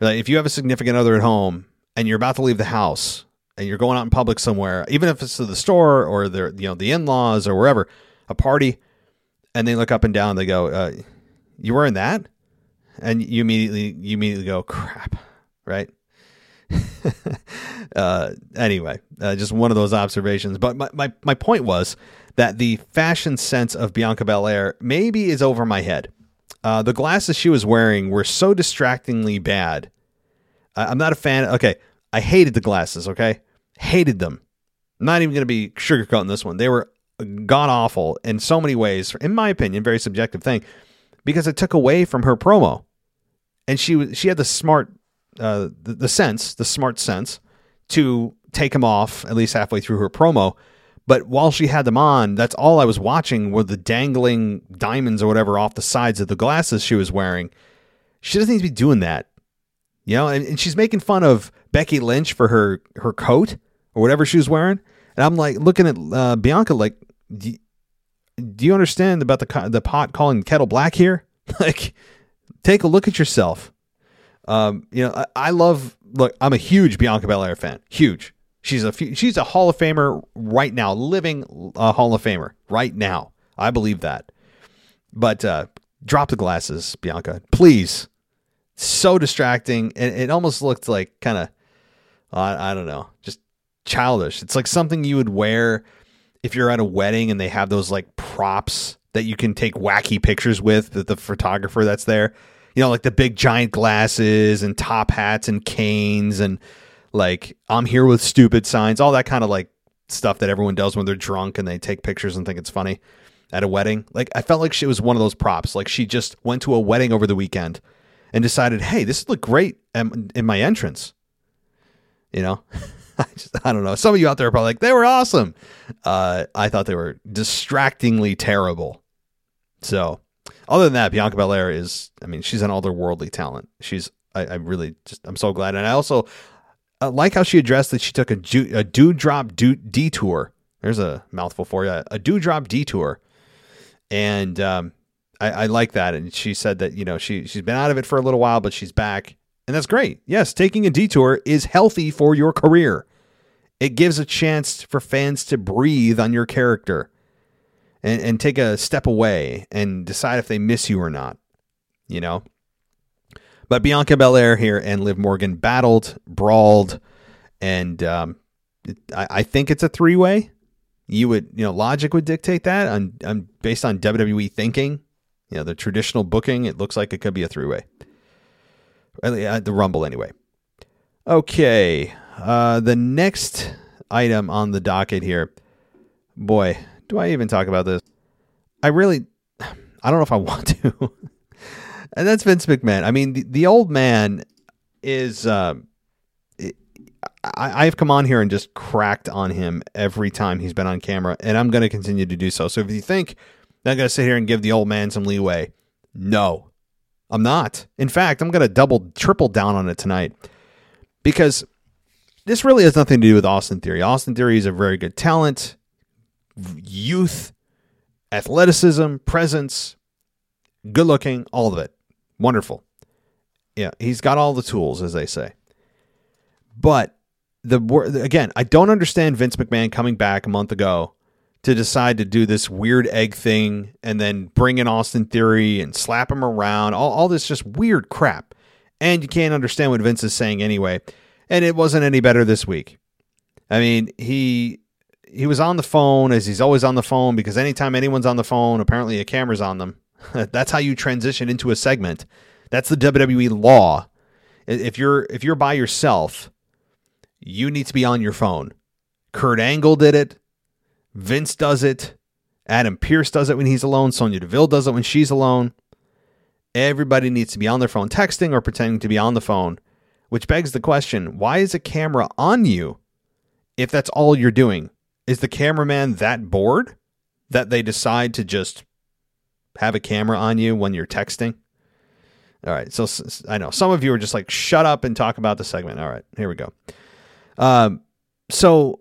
Like if you have a significant other at home and you're about to leave the house and you're going out in public somewhere, even if it's to the store or the you know the in-laws or wherever, a party, and they look up and down, they go, uh, "You wearing that?" And you immediately you immediately go, "Crap!" Right? uh, anyway, uh, just one of those observations. But my, my my point was that the fashion sense of Bianca Belair maybe is over my head. Uh, the glasses she was wearing were so distractingly bad. I'm not a fan. Okay, I hated the glasses. Okay, Hated them. not even going to be sugarcoating this one. They were god awful in so many ways, in my opinion, very subjective thing, because it took away from her promo. And she was she had the smart uh, the, the sense, the smart sense to take them off at least halfway through her promo. But while she had them on, that's all I was watching were the dangling diamonds or whatever off the sides of the glasses she was wearing. She doesn't need to be doing that. You know, and, and she's making fun of Becky Lynch for her her coat or whatever she was wearing. And I'm like looking at uh, Bianca like, do do you understand about the the pot calling kettle black here? like, take a look at yourself. Um, you know, I, I, love. Look, I'm a huge Bianca Belair fan. Huge. She's a she's a Hall of Famer right now, living uh, Hall of Famer right now. I believe that. But uh, drop the glasses, Bianca, please. So distracting, and it almost looked like kind of, I, I don't know, just childish. It's like something you would wear if you're at a wedding and they have those like props that you can take wacky pictures with the, the photographer that's there. You know, like the big giant glasses and top hats and canes and like I'm here with stupid signs, all that kind of like stuff that everyone does when they're drunk and they take pictures and think it's funny at a wedding. Like I felt like she was one of those props. Like she just went to a wedding over the weekend and decided, "Hey, this look great in my entrance." You know? I, just, I don't know. Some of you out there are probably like, they were awesome. Uh, I thought they were distractingly terrible. So, other than that, Bianca Belair is, I mean, she's an otherworldly talent. She's, I, I really just, I'm so glad. And I also uh, like how she addressed that she took a, ju- a dewdrop detour. There's a mouthful for you. A dewdrop detour. And, um, I, I like that. And she said that, you know, she, she's been out of it for a little while, but she's back and that's great. Yes, taking a detour is healthy for your career. It gives a chance for fans to breathe on your character and, and take a step away and decide if they miss you or not. You know? But Bianca Belair here and Liv Morgan battled, brawled, and um, I, I, think it's a three way. You would, you know, logic would dictate that on, on based on WWE thinking. You know, the traditional booking, it looks like it could be a three way. Uh, the Rumble, anyway. Okay. Uh, the next item on the docket here. Boy, do I even talk about this? I really, I don't know if I want to. and that's Vince McMahon. I mean, the, the old man is. Uh, I, I've come on here and just cracked on him every time he's been on camera, and I'm going to continue to do so. So if you think I'm going to sit here and give the old man some leeway, no, I'm not. In fact, I'm going to double, triple down on it tonight because this really has nothing to do with Austin Theory. Austin Theory is a very good talent, youth, athleticism, presence, good looking, all of it. Wonderful. Yeah, he's got all the tools, as they say. But the again, I don't understand Vince McMahon coming back a month ago to decide to do this weird egg thing and then bring in Austin Theory and slap him around. All, all this just weird crap. And you can't understand what Vince is saying anyway. And it wasn't any better this week. I mean, he he was on the phone as he's always on the phone because anytime anyone's on the phone, apparently a camera's on them. That's how you transition into a segment. That's the WWE law. If you're if you're by yourself, you need to be on your phone. Kurt Angle did it. Vince does it. Adam Pearce does it when he's alone. Sonya Deville does it when she's alone. Everybody needs to be on their phone texting or pretending to be on the phone, which begs the question why is a camera on you if that's all you're doing? Is the cameraman that bored that they decide to just have a camera on you when you're texting? All right. So I know some of you are just like, shut up and talk about the segment. All right. Here we go. Um, so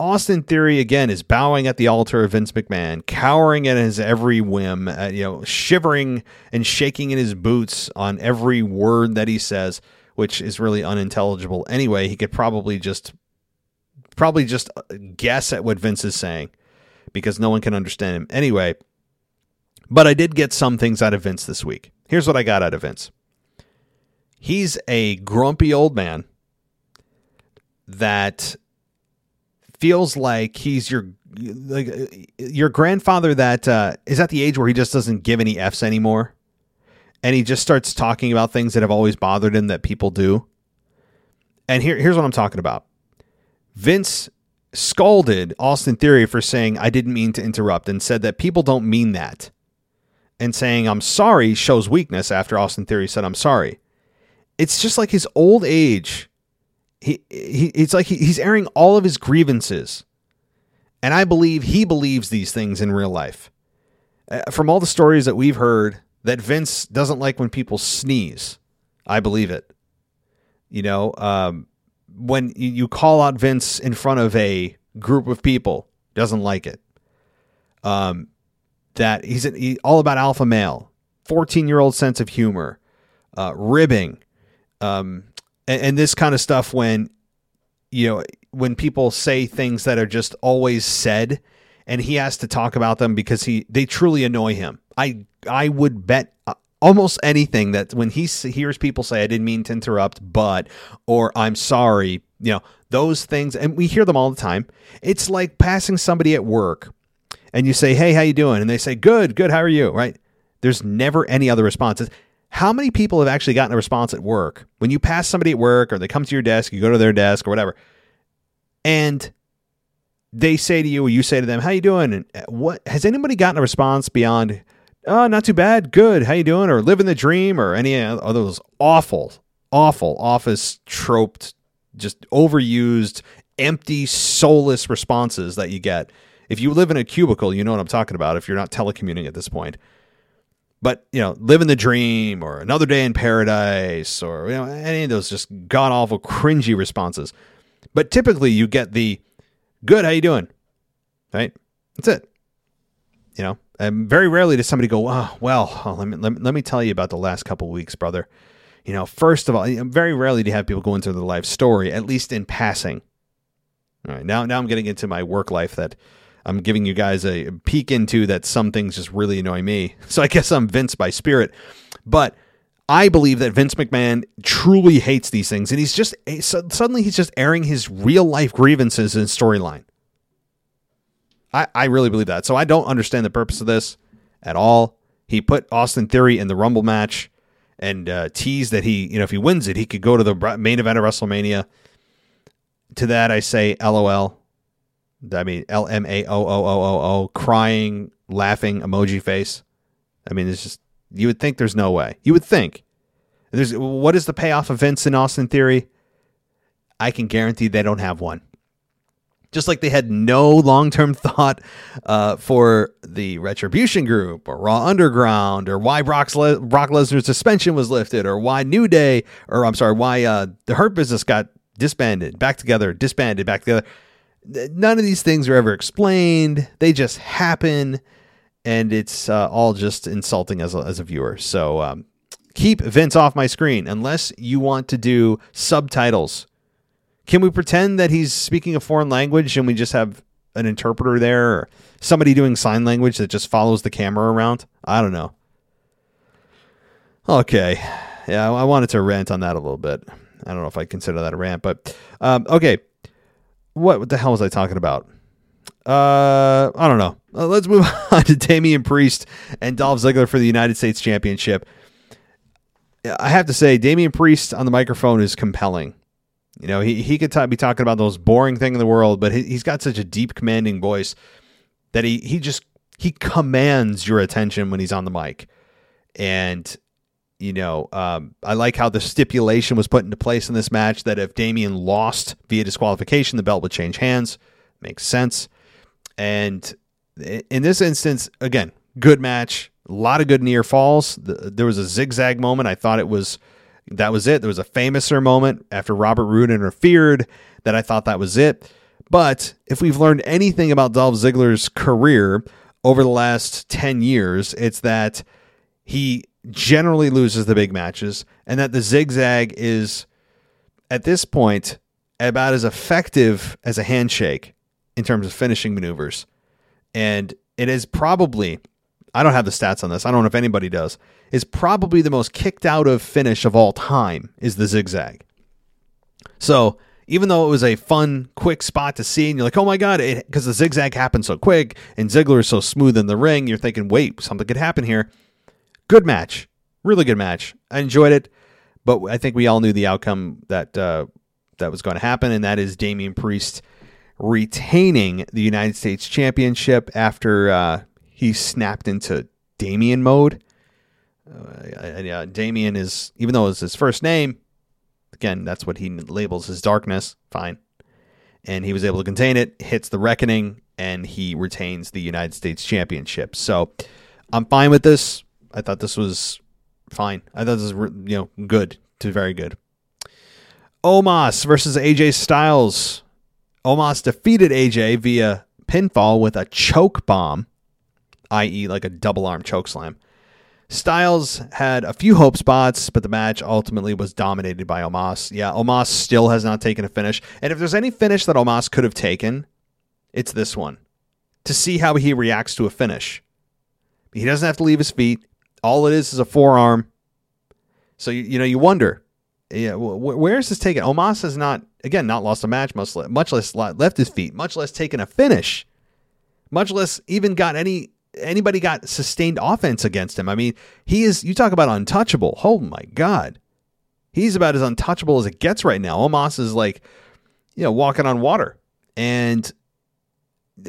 Austin Theory again is bowing at the altar of Vince McMahon, cowering at his every whim, uh, you know, shivering and shaking in his boots on every word that he says, which is really unintelligible. Anyway, he could probably just probably just uh, guess at what Vince is saying because no one can understand him. Anyway, but I did get some things out of Vince this week. Here's what I got out of Vince. He's a grumpy old man that feels like he's your like your grandfather that uh, is at the age where he just doesn't give any f's anymore, and he just starts talking about things that have always bothered him that people do. And here, here's what I'm talking about. Vince scolded Austin Theory for saying I didn't mean to interrupt, and said that people don't mean that. And saying I'm sorry shows weakness after Austin Theory said I'm sorry. It's just like his old age he, he it's like he, he's airing all of his grievances. And I believe he believes these things in real life. Uh, from all the stories that we've heard, that Vince doesn't like when people sneeze. I believe it. You know, um, when you call out Vince in front of a group of people, doesn't like it. Um, that he's he, all about alpha male, 14 year old sense of humor, uh, ribbing, um, and, and this kind of stuff when you know when people say things that are just always said and he has to talk about them because he they truly annoy him. I I would bet uh, almost anything that when he hears people say I didn't mean to interrupt, but or I'm sorry, you know, those things and we hear them all the time. It's like passing somebody at work and you say, "Hey, how you doing?" and they say, "Good, good. How are you?" right? There's never any other response. How many people have actually gotten a response at work when you pass somebody at work or they come to your desk, you go to their desk or whatever, and they say to you or you say to them, "How you doing?" And uh, what has anybody gotten a response beyond, "Oh, not too bad, good, how you doing?" or "Living the dream" or any of those awful, awful office troped, just overused, empty, soulless responses that you get. If you live in a cubicle, you know what I'm talking about. If you're not telecommuting at this point, but you know, living the dream or another day in paradise or you know any of those just god awful cringy responses. But typically, you get the good. How you doing? Right. That's it. You know, and very rarely does somebody go, oh, well, let me, let me let me tell you about the last couple weeks, brother. You know, first of all, very rarely do you have people go into their life story, at least in passing. All right, now now I'm getting into my work life that I'm giving you guys a peek into that some things just really annoy me. So I guess I'm Vince by spirit. But I believe that Vince McMahon truly hates these things, and he's just suddenly he's just airing his real life grievances in storyline. I, I really believe that. So I don't understand the purpose of this at all. He put Austin Theory in the Rumble match and uh, teased that he, you know, if he wins it, he could go to the main event of WrestleMania. To that, I say, LOL. I mean, L M A O O O O O, crying, laughing emoji face. I mean, it's just You would think there's no way. You would think. There's what is the payoff of Vince and Austin Theory? I can guarantee they don't have one. Just like they had no long term thought uh, for the Retribution Group or Raw Underground or why Brock's Le- Brock Lesnar's suspension was lifted or why New Day or I'm sorry, why uh, the Hurt Business got disbanded, back together, disbanded, back together. None of these things are ever explained. They just happen, and it's uh, all just insulting as a, as a viewer. So um, keep Vince off my screen unless you want to do subtitles. Can we pretend that he's speaking a foreign language and we just have an interpreter there or somebody doing sign language that just follows the camera around? I don't know. Okay. Yeah, I wanted to rant on that a little bit. I don't know if I consider that a rant, but um, okay. What, what the hell was I talking about? Uh, I don't know. Uh, let's move on to Damian Priest and Dolph Ziggler for the United States Championship. I have to say, Damian Priest on the microphone is compelling. You know, he, he could t- be talking about the most boring thing in the world, but he, he's got such a deep, commanding voice that he, he just he commands your attention when he's on the mic. And you know, um, I like how the stipulation was put into place in this match that if Damian lost via disqualification, the belt would change hands. Makes sense. And in this instance, again, good match. A lot of good near falls. There was a zigzag moment. I thought it was that was it. There was a Fameasser moment after Robert Roode interfered that I thought that was it. But if we've learned anything about Dolph Ziggler's career over the last 10 years, it's that he generally loses the big matches and that the zigzag is at this point about as effective as a handshake in terms of finishing maneuvers. And it is probably, I don't have the stats on this. I don't know if anybody does, is probably the most kicked out of finish of all time is the zigzag. So even though it was a fun, quick spot to see, and you're like, oh my God, because the zigzag happened so quick and Ziggler is so smooth in the ring, you're thinking, wait, something could happen here. Good match. Really good match. I enjoyed it, but I think we all knew the outcome that uh, that was going to happen, and that is Damian Priest retaining the United States Championship after uh, he snapped into Damien mode. Uh, yeah, Damien is, even though it's his first name, again, that's what he labels his darkness. Fine. And he was able to contain it, hits the reckoning, and he retains the United States Championship. So I'm fine with this. I thought this was fine. I thought this was, you know, good to very good. Omos versus AJ Styles. Omos defeated AJ via pinfall with a choke bomb, i.e., like a double arm choke slam. Styles had a few hope spots, but the match ultimately was dominated by Omos. Yeah, Omos still has not taken a finish. And if there's any finish that Omos could have taken, it's this one to see how he reacts to a finish. He doesn't have to leave his feet. All it is is a forearm. So, you, you know, you wonder, yeah, where is this taken? Omos has not, again, not lost a match, much less, much less left his feet, much less taken a finish, much less even got any anybody got sustained offense against him. I mean, he is, you talk about untouchable. Oh my God. He's about as untouchable as it gets right now. Omos is like, you know, walking on water. And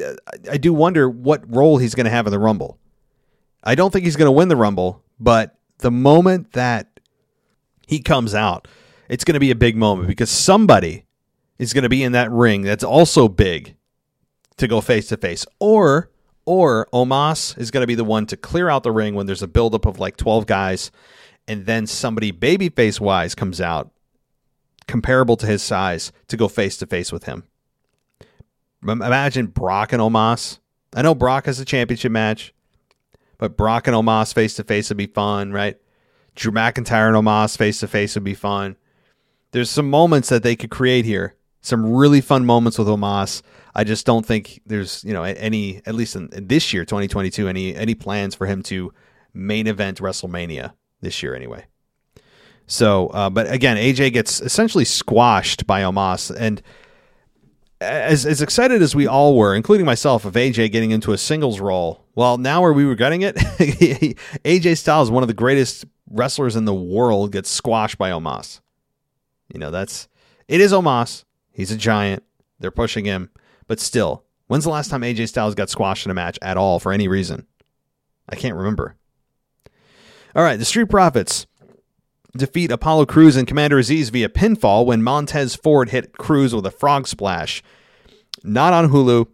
uh, I do wonder what role he's going to have in the Rumble. I don't think he's going to win the Rumble, but the moment that he comes out, it's going to be a big moment because somebody is going to be in that ring that's also big to go face to face. Or or Omos is going to be the one to clear out the ring when there's a buildup of like 12 guys, and then somebody babyface wise comes out, comparable to his size, to go face to face with him. Imagine Brock and Omos. I know Brock has a championship match, but Brock and Omos face to face would be fun, right? Drew McIntyre and Omos face to face would be fun. There's some moments that they could create here. Some really fun moments with Omos I just don't think there's you know any at least in, this year 2022 any any plans for him to main event WrestleMania this year anyway. So, uh, but again, AJ gets essentially squashed by Omos, and as as excited as we all were, including myself, of AJ getting into a singles role, well, now where we were getting it, AJ Styles, one of the greatest wrestlers in the world, gets squashed by Omos. You know, that's it is Omos. He's a giant. They're pushing him. But still, when's the last time AJ Styles got squashed in a match at all for any reason? I can't remember. All right, the Street Profits defeat Apollo Crews and Commander Azeez via pinfall when Montez Ford hit Crews with a frog splash. Not on Hulu,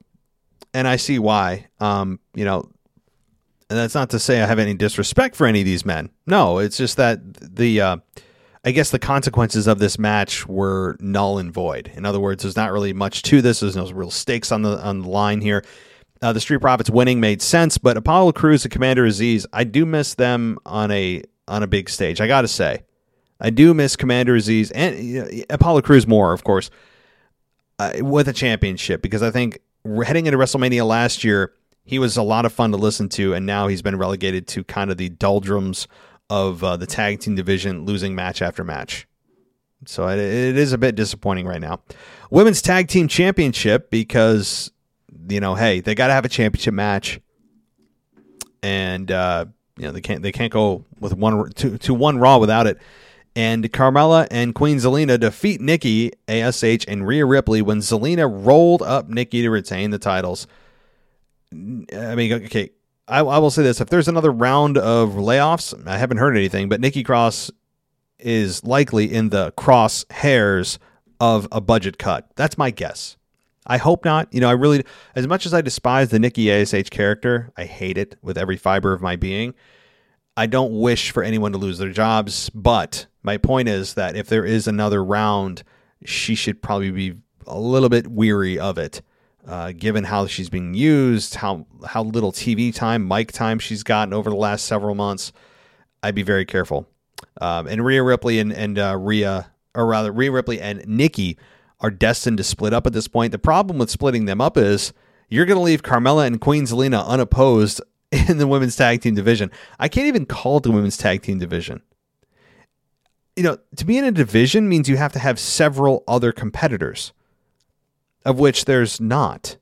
and I see why. Um, you know, and that's not to say I have any disrespect for any of these men. No, it's just that the uh, I guess the consequences of this match were null and void. In other words, there's not really much to this. There's no real stakes on the on the line here. Uh, the Street Profits winning made sense, but Apollo Crews and Commander Azeez, I do miss them on a on a big stage. I got to say, I do miss Commander Azeez and Apollo Crews more, of course, uh, with a championship because I think we're heading into WrestleMania last year, he was a lot of fun to listen to, and now he's been relegated to kind of the doldrums of uh, the tag team division, losing match after match. So it, it is a bit disappointing right now. Women's Tag Team Championship because you know, hey, they got to have a championship match, and uh, you know they can't they can't go with one to, to one Raw without it. And Carmella and Queen Zelina defeat Nikki, Ash, and Rhea Ripley when Zelina rolled up Nikki to retain the titles. I mean, okay, I, I will say this: if there's another round of layoffs, I haven't heard anything, but Nikki Cross is likely in the crosshairs of a budget cut. That's my guess. I hope not. You know, I really, as much as I despise the Nikki Ash character, I hate it with every fiber of my being. I don't wish for anyone to lose their jobs, but my point is that if there is another round, she should probably be a little bit weary of it, uh, given how she's being used, how how little TV time, mic time she's gotten over the last several months. I'd be very careful. Um, and Rhea Ripley and and uh, Rhea, or rather Rhea Ripley and Nikki are destined to split up at this point. The problem with splitting them up is you're going to leave Carmella and Queen Zelina unopposed in the women's tag team division. I can't even call it the women's tag team division. You know, to be in a division means you have to have several other competitors, of which there's not.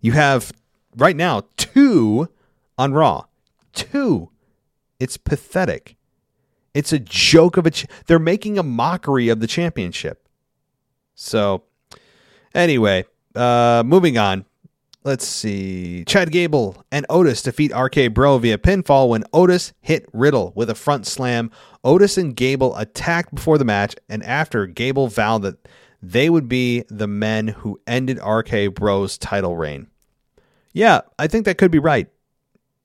You have right now two on Raw. Two. It's pathetic. It's a joke of a. Ch- they're making a mockery of the championship. So, anyway, uh, moving on. Let's see. Chad Gable and Otis defeat RK Bro via pinfall when Otis hit Riddle with a front slam. Otis and Gable attacked before the match, and after Gable vowed that they would be the men who ended RK Bro's title reign. Yeah, I think that could be right.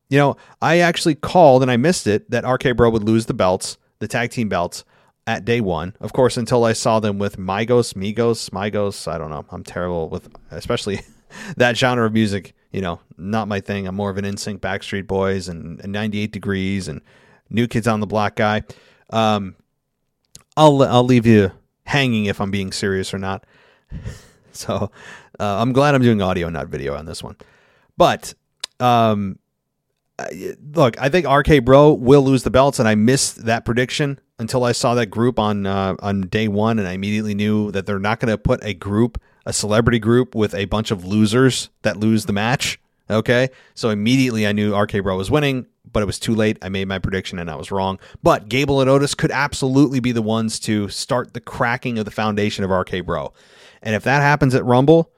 You know, I actually called and I missed it that RK Bro would lose the belts, the tag team belts, at day one. Of course, until I saw them with Migos, Migos, Migos. I don't know. I'm terrible with, especially that genre of music. You know, not my thing. I'm more of an NSYNC, Backstreet Boys, and, and 98 Degrees, and New Kids on the Block guy. Um, I'll I'll leave you hanging if I'm being serious or not. so uh, I'm glad I'm doing audio, not video, on this one. But um, look, I think RK Bro will lose the belts, and I missed that prediction until I saw that group on uh, on day one, and I immediately knew that they're not going to put a group, a celebrity group, with a bunch of losers that lose the match. Okay, so immediately I knew RK Bro was winning, but it was too late. I made my prediction and I was wrong. But Gable and Otis could absolutely be the ones to start the cracking of the foundation of RK Bro, and if that happens at Rumble,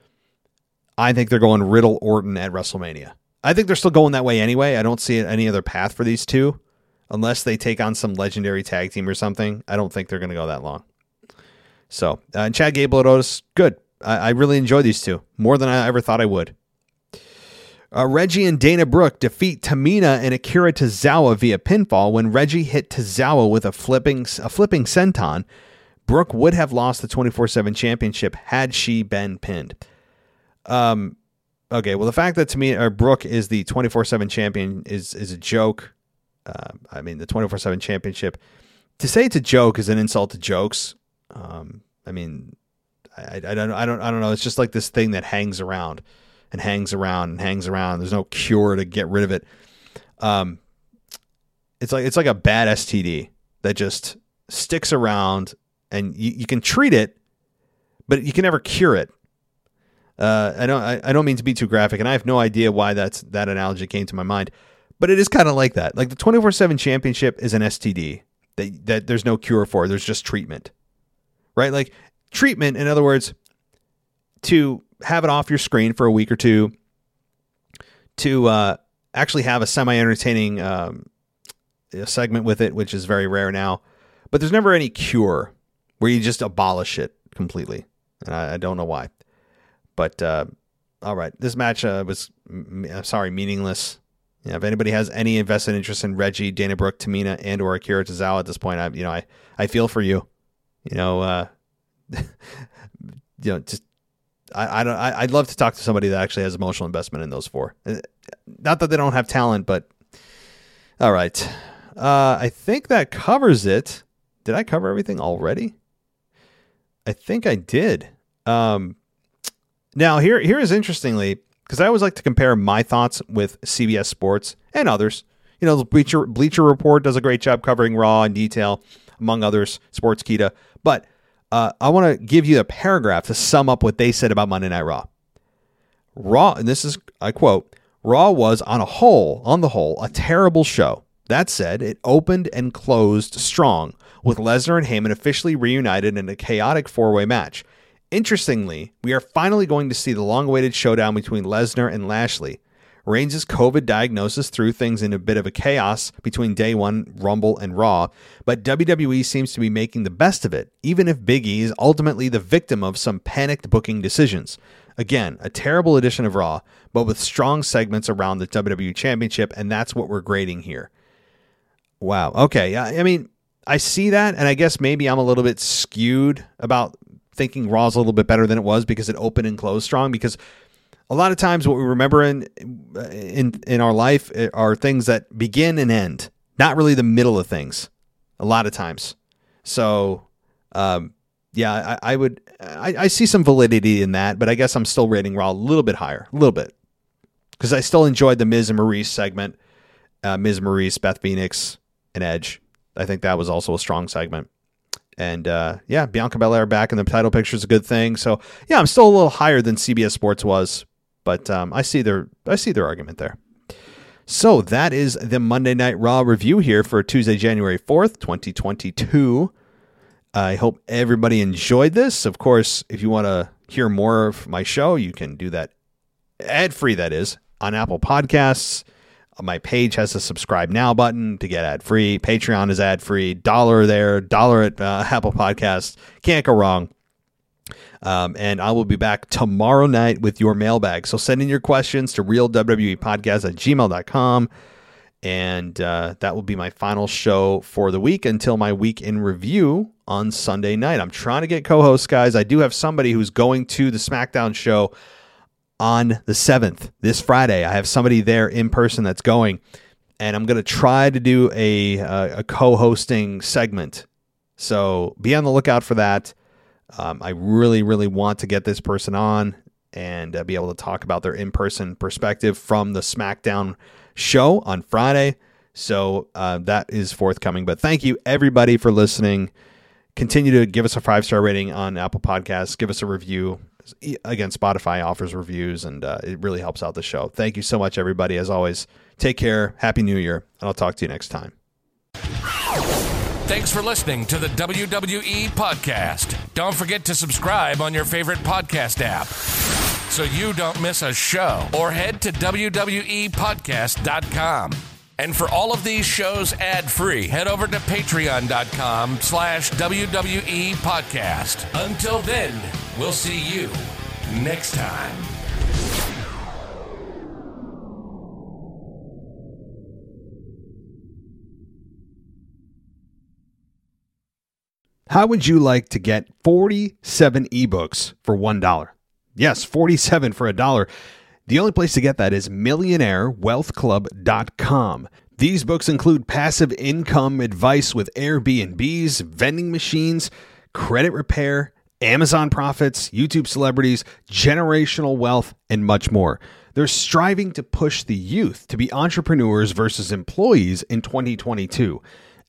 I think they're going Riddle Orton at WrestleMania. I think they're still going that way anyway. I don't see any other path for these two unless they take on some legendary tag team or something. I don't think they're going to go that long. So, uh, and Chad Gable and Otis, good. I, I, really enjoy these two more than I ever thought I would. Uh, Reggie and Dana Brooke defeat Tamina and Akira Tozawa via pinfall when Reggie hit Tozawa with a flipping a flipping senton. Brooke would have lost the 24/7 championship had she been pinned. Um, okay, well the fact that Tamina or Brooke is the 24/7 champion is is a joke. Uh, I mean, the 24 7 championship. To say it's a joke is an insult to jokes. Um, I mean, I, I, don't, I don't, I don't know. It's just like this thing that hangs around and hangs around and hangs around. There's no cure to get rid of it. Um, it's like it's like a bad STD that just sticks around, and you, you can treat it, but you can never cure it. Uh, I don't I, I don't mean to be too graphic, and I have no idea why that's that analogy came to my mind. But it is kind of like that. Like the 24 7 championship is an STD that, that there's no cure for, there's just treatment. Right? Like treatment, in other words, to have it off your screen for a week or two, to uh, actually have a semi entertaining um, segment with it, which is very rare now. But there's never any cure where you just abolish it completely. And I, I don't know why. But uh, all right, this match uh, was, I'm sorry, meaningless. Yeah, if anybody has any invested interest in Reggie, Dana Brooke, Tamina, and or Akira Tozawa at this point, I you know I I feel for you. You know, uh, you know, just I, I don't. I, would love to talk to somebody that actually has emotional investment in those four. Uh, not that they don't have talent, but all right. Uh, I think that covers it. Did I cover everything already? I think I did. Um, now here here is interestingly because I always like to compare my thoughts with CBS Sports and others. You know, Bleacher Bleacher Report does a great job covering Raw in detail, among others. Sportskeeda. but uh, I want to give you a paragraph to sum up what they said about Monday Night Raw. Raw, and this is I quote: Raw was on a whole, on the whole, a terrible show. That said, it opened and closed strong, with Lesnar and Heyman officially reunited in a chaotic four-way match. Interestingly, we are finally going to see the long awaited showdown between Lesnar and Lashley. Reigns' COVID diagnosis threw things in a bit of a chaos between day one, Rumble, and Raw, but WWE seems to be making the best of it, even if Big E is ultimately the victim of some panicked booking decisions. Again, a terrible edition of Raw, but with strong segments around the WWE Championship, and that's what we're grading here. Wow. Okay. I mean, I see that, and I guess maybe I'm a little bit skewed about thinking Raw's a little bit better than it was because it opened and closed strong. Because a lot of times, what we remember in in in our life eh, are things that begin and end, not really the middle of things. A lot of times, so um, yeah, I, I would I, I, see some validity in that, but I guess I'm still rating Raw a little bit higher, a little bit, because I still enjoyed the Miz and Maryse segment, uh, Miz Maryse, Beth Phoenix, and Edge. I think that was also a strong segment. And uh, yeah, Bianca Belair back in the title picture is a good thing. So yeah, I'm still a little higher than CBS Sports was, but um, I see their I see their argument there. So that is the Monday Night Raw review here for Tuesday, January fourth, twenty twenty two. I hope everybody enjoyed this. Of course, if you want to hear more of my show, you can do that ad free. That is on Apple Podcasts. My page has a subscribe now button to get ad free. Patreon is ad free. Dollar there, dollar at uh, Apple Podcasts. Can't go wrong. Um, and I will be back tomorrow night with your mailbag. So send in your questions to realwwepodcast at gmail.com. And uh, that will be my final show for the week until my week in review on Sunday night. I'm trying to get co hosts, guys. I do have somebody who's going to the SmackDown show on the 7th, this Friday. I have somebody there in person that's going, and I'm going to try to do a, a, co hosting segment. So be on the lookout for that. Um, I really, really want to get this person on and uh, be able to talk about their in person perspective from the SmackDown show on Friday. So uh, that is forthcoming. But thank you, everybody, for listening. Continue to give us a five star rating on Apple Podcasts. Give us a review again, Spotify offers reviews, and uh, it really helps out the show. Thank you so much, everybody. As always, take care. Happy New Year, and I'll talk to you next time. Thanks for listening to the WWE Podcast. Don't forget to subscribe on your favorite podcast app so you don't miss a show, or head to WWEPodcast.com. And for all of these shows ad-free, head over to patreon.com slash WWE Podcast. Until then, we'll see you next time. How would you like to get 47 ebooks for $1? Yes, 47 for a dollar. The only place to get that is millionairewealthclub.com. These books include passive income advice with Airbnbs, vending machines, credit repair, Amazon profits, YouTube celebrities, generational wealth, and much more. They're striving to push the youth to be entrepreneurs versus employees in 2022.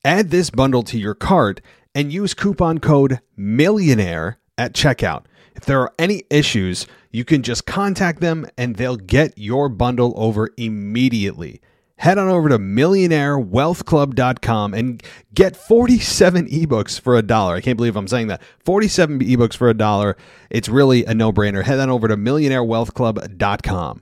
Add this bundle to your cart and use coupon code MILLIONAIRE at checkout. If there are any issues, you can just contact them and they'll get your bundle over immediately. Head on over to millionairewealthclub.com and get 47 ebooks for a dollar. I can't believe I'm saying that. 47 ebooks for a dollar. It's really a no brainer. Head on over to millionairewealthclub.com.